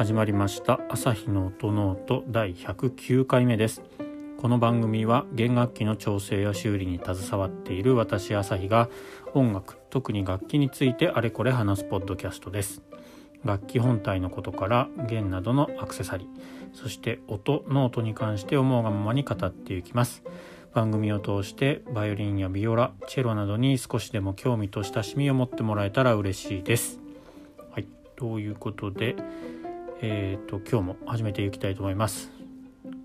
始まりました。朝日の音ノート第109回目です。この番組は弦楽器の調整や修理に携わっている私朝日が音楽特に楽器についてあれこれ話すポッドキャストです。楽器本体のことから弦などのアクセサリーそして音ノートに関して思うがままに語っていきます。番組を通してバイオリンやビオラチェロなどに少しでも興味と親しみを持ってもらえたら嬉しいです。はいということでえっ、ー、と今日も始めていきたいと思います。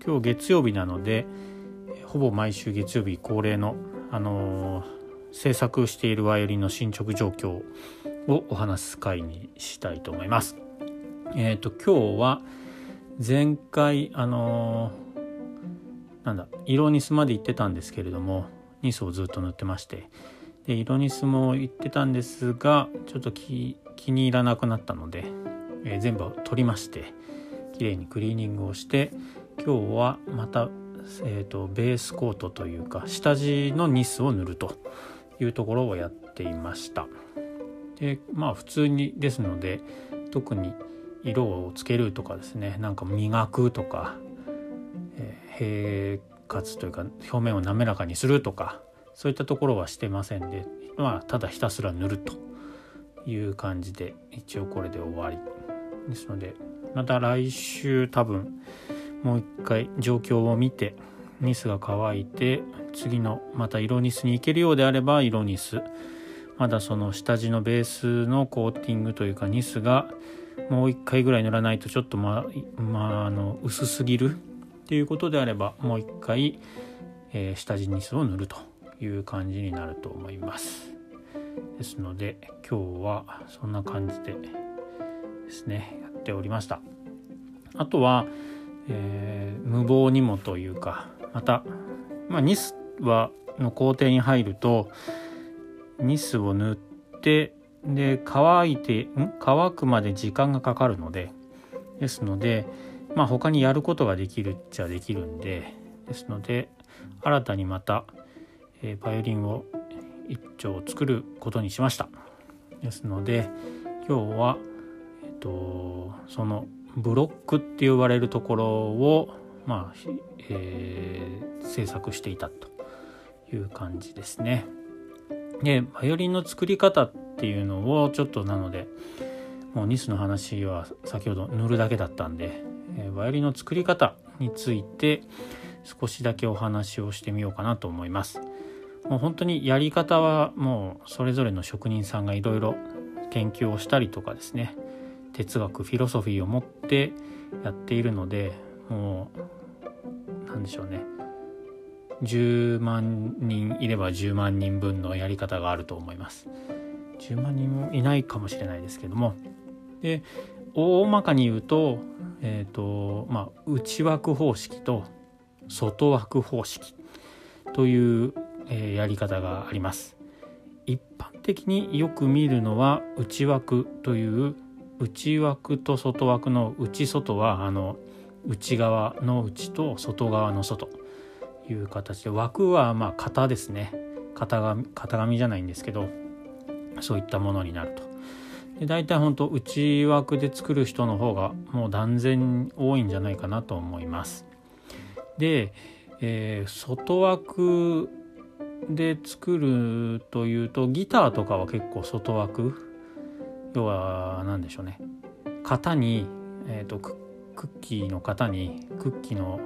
今日月曜日なのでほぼ毎週月曜日恒例のあのー、制作しているバイオリンの進捗状況をお話す回にしたいと思います。えっ、ー、と今日は前回あのーなんだ色ニスまで行ってたんですけれどもニスをずっと塗ってましてで色ニスも行ってたんですがちょっと気に入らなくなったので、えー、全部取りまして綺麗にクリーニングをして今日はまた、えーと、ベースコートというか下地のニスを塗るというところをやっていました。でまあ普通にですので特に色をつけるとかですねなんか磨くとか平滑というか表面を滑らかにするとかそういったところはしてませんでまあただひたすら塗るという感じで一応これで終わり。ですのでまた来週多分もう一回状況を見てニスが乾いて次のまた色ニスに行けるようであれば色ニス。まだその下地のベースのコーティングというかニスがもう一回ぐらい塗らないとちょっとままあ、あの薄すぎるっていうことであればもう一回、えー、下地ニスを塗るという感じになると思います。ですので今日はそんな感じでですねやっておりました。あとは、えー、無謀にもというかまた、まあ、ニスはの工程に入るとニスを塗ってで乾いてん？乾くまで時間がかかるのでですのでまあ他にやることができるっちゃできるんでですので新たにまた、えー、バイオリンを一丁作ることにしました。ですので今日は、とそのブロックって呼ばれるところをまあ、えー、制作していたという感じですねでバイオリンの作り方っていうのをちょっとなのでもうニスの話は先ほど塗るだけだったんでえバイオリンの作り方について少しだけお話をしてみようかなと思います。もう本当にやり方はもうそれぞれの職人さんがいろいろ研究をしたりとかですね哲学フィロソフィーを持ってやっているのでもう何でしょうね。10万人いれば10万人分のやり方があると思います。10万人もいないかもしれないですけども。で大まかに言うとえーとまあ、内枠方式と外枠方式という、えー、やり方があります。一般的によく見るのは内枠という内枠と外枠の内外はあの内側の内と外側の外という形で枠はまあ型ですね型紙型紙じゃないんですけどそういったものになるとで大体本当内枠で作る人の方がもう断然多いんじゃないかなと思います。で、えー、外枠で作るというとギターとかは結構外枠要は何でしょうね。型に、えーと、クッキーの型にクッキーの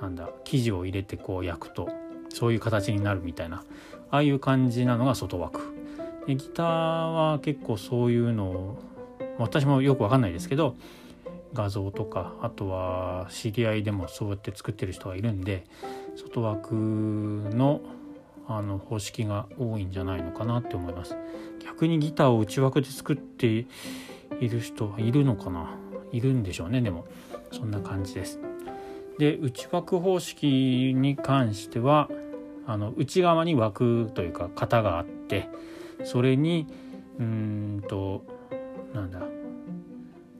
なんだ生地を入れてこう焼くとそういう形になるみたいなああいう感じなのが外枠。でギターは結構そういうのを私もよくわかんないですけど画像とかあとは知り合いでもそうやって作ってる人がいるんで外枠のあの方式が多いんじゃないのかなって思います。逆にギターを内枠で作っている人はいるのかな？いるんでしょうね。でもそんな感じです。で内枠方式に関してはあの内側に枠というか型があってそれにうんとなんだ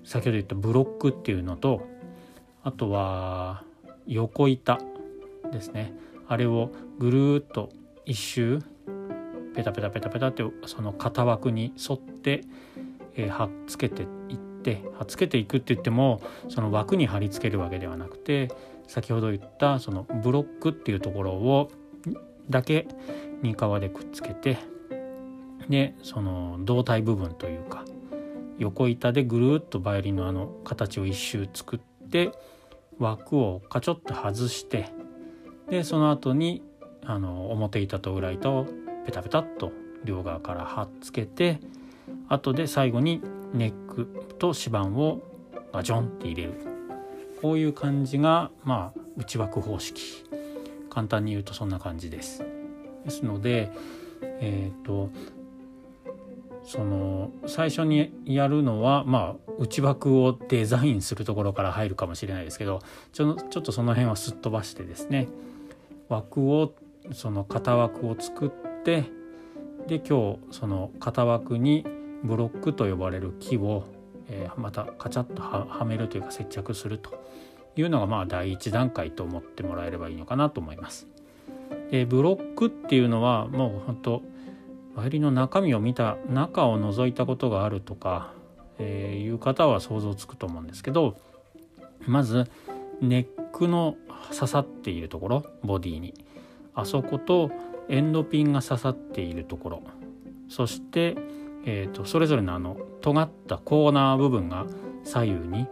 先ほど言ったブロックっていうのとあとは横板ですね。あれをぐるっと一周ペタペタペタペタってその型枠に沿って、えー、はっつけていってはっつけていくって言ってもその枠に貼り付けるわけではなくて先ほど言ったそのブロックっていうところをだけに革でくっつけてでその胴体部分というか横板でぐるっとバイオリンのあの形を一周作って枠をカチョッと外してでその後にあの表板と裏板をペタペタっと両側から貼っつけて後で最後にネックと指板をガチョンって入れるこういう感じがまあ内枠方式簡単に言うとそんな感じです。ですのでえっ、ー、とその最初にやるのはまあ内枠をデザインするところから入るかもしれないですけどちょちょっとその辺はすっ飛ばしてですね枠をその型枠を作ってで今日その型枠にブロックと呼ばれる木を、えー、またカチャッとはめるというか接着するというのがまあ第一段階と思ってもらえればいいのかなと思います。でブロックっていうのはもう本当バイオリンの中身を見た中を覗いたことがあるとか、えー、いう方は想像つくと思うんですけどまずネックの刺さっているところボディにあそことエンドピンが刺さっているところそして、えーと、それぞれのあの尖ったコーナー部分が左右に、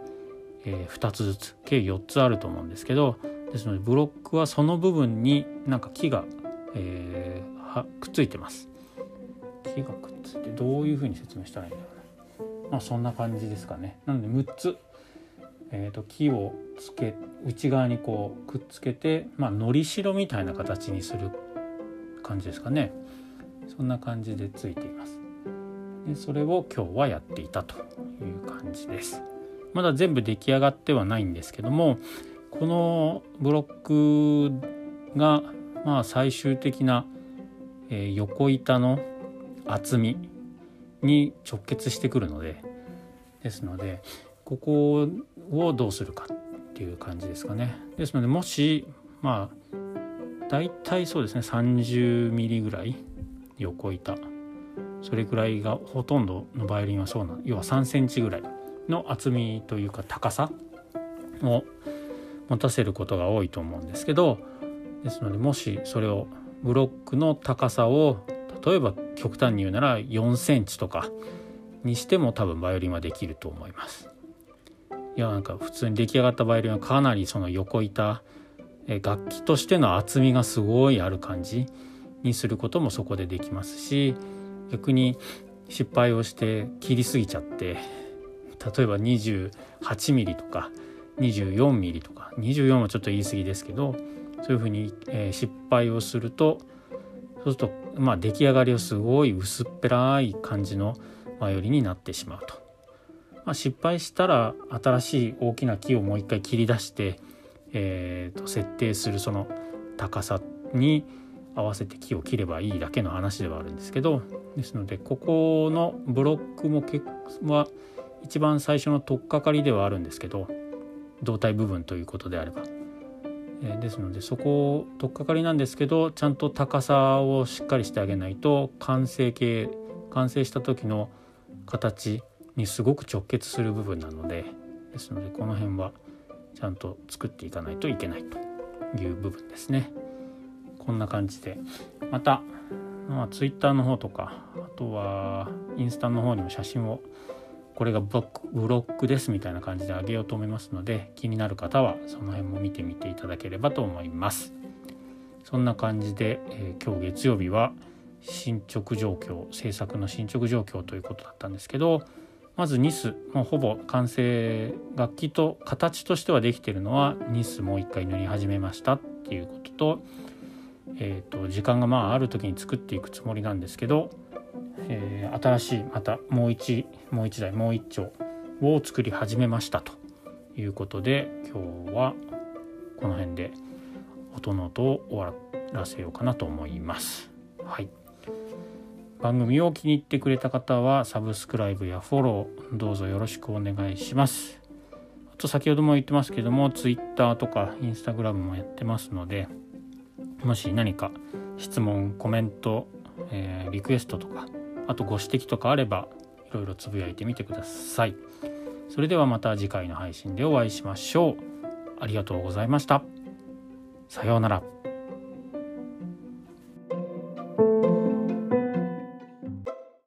えー、2つずつ計4つあると思うんですけどですのでブロックはその部分になんか木が、えー、くっついてます。木がくっついてどういうふうに説明したらいいんだろうなまあそんな感じですかね。なので6つ、えーと、木をつけ内側にこうくっつけてまあのりしろみたいな形にする感じですかね。そんな感じでついています。でそれを今日はやっていたという感じです。まだ全部出来上がってはないんですけどもこのブロックがまあ最終的な、えー、横板の厚みに直結してくるのでですのでここをどうするかっていう感じですかね。ですのでもしまあ大体そうですね 30mm ぐらい横板それぐらいがほとんどのバイオリンはそうな要は3センチぐらいの厚みというか高さを持たせることが多いと思うんですけどですのでもしそれをブロックの高さを例えば極端に言うなら4センチとかにしても多分バイオリンはできると思います。いやなんか普通に出来上がったバイオリンはかなりその横板楽器としての厚みがすごいある感じにすることもそこでできますし逆に失敗をして切りすぎちゃって例えば 28mm とか 24mm とか24はちょっと言い過ぎですけどそういうふうに、え、失敗をするとそうするとまあ出来上がりはすごい薄っぺらい感じのバイオリンになってしまうと。まあ、失敗したら新しい大きな木をもう一回切り出して、えー、と設定するその高さに合わせて木を切ればいいだけの話ではあるんですけどですのでここのブロックもは一番最初の取っかかりではあるんですけど胴体部分ということであれば、え、ですのでそこを取っかかりなんですけどちゃんと高さをしっかりしてあげないと完成形完成した時の形にすごく直結する部分なのでですのでこの辺はちゃんと作っていかないといけないという部分ですね。こんな感じでまた、まあ、Twitter の方とかあとはインスタの方にも写真をこれがブロックですみたいな感じであげようと思いますので気になる方はその辺も見てみていただければと思いますそんな感じで、えー、今日月曜日は進捗状況制作の進捗状況ということだったんですけどまずニスもうほぼ完成楽器と形としてはできてるのはニスもう一回塗り始めましたっていうことと,、えーと、と時間がまあある時に作っていくつもりなんですけどえー、新しいまたもう一もう一台もう一丁を作り始めましたということで今日はこの辺で音の音を終わらせようかなと思います。はい、番組を気に入ってくれた方はサブスクライブやフォローどうぞよろしくお願いします。あと先ほども言ってますけども Twitter とか Instagram もやってますのでもし何か質問コメント、えー、リクエストとかあとご指摘とかあればいろいろつぶやいてみてください。それではまた次回の配信でお会いしましょうありがとうございましたさようなら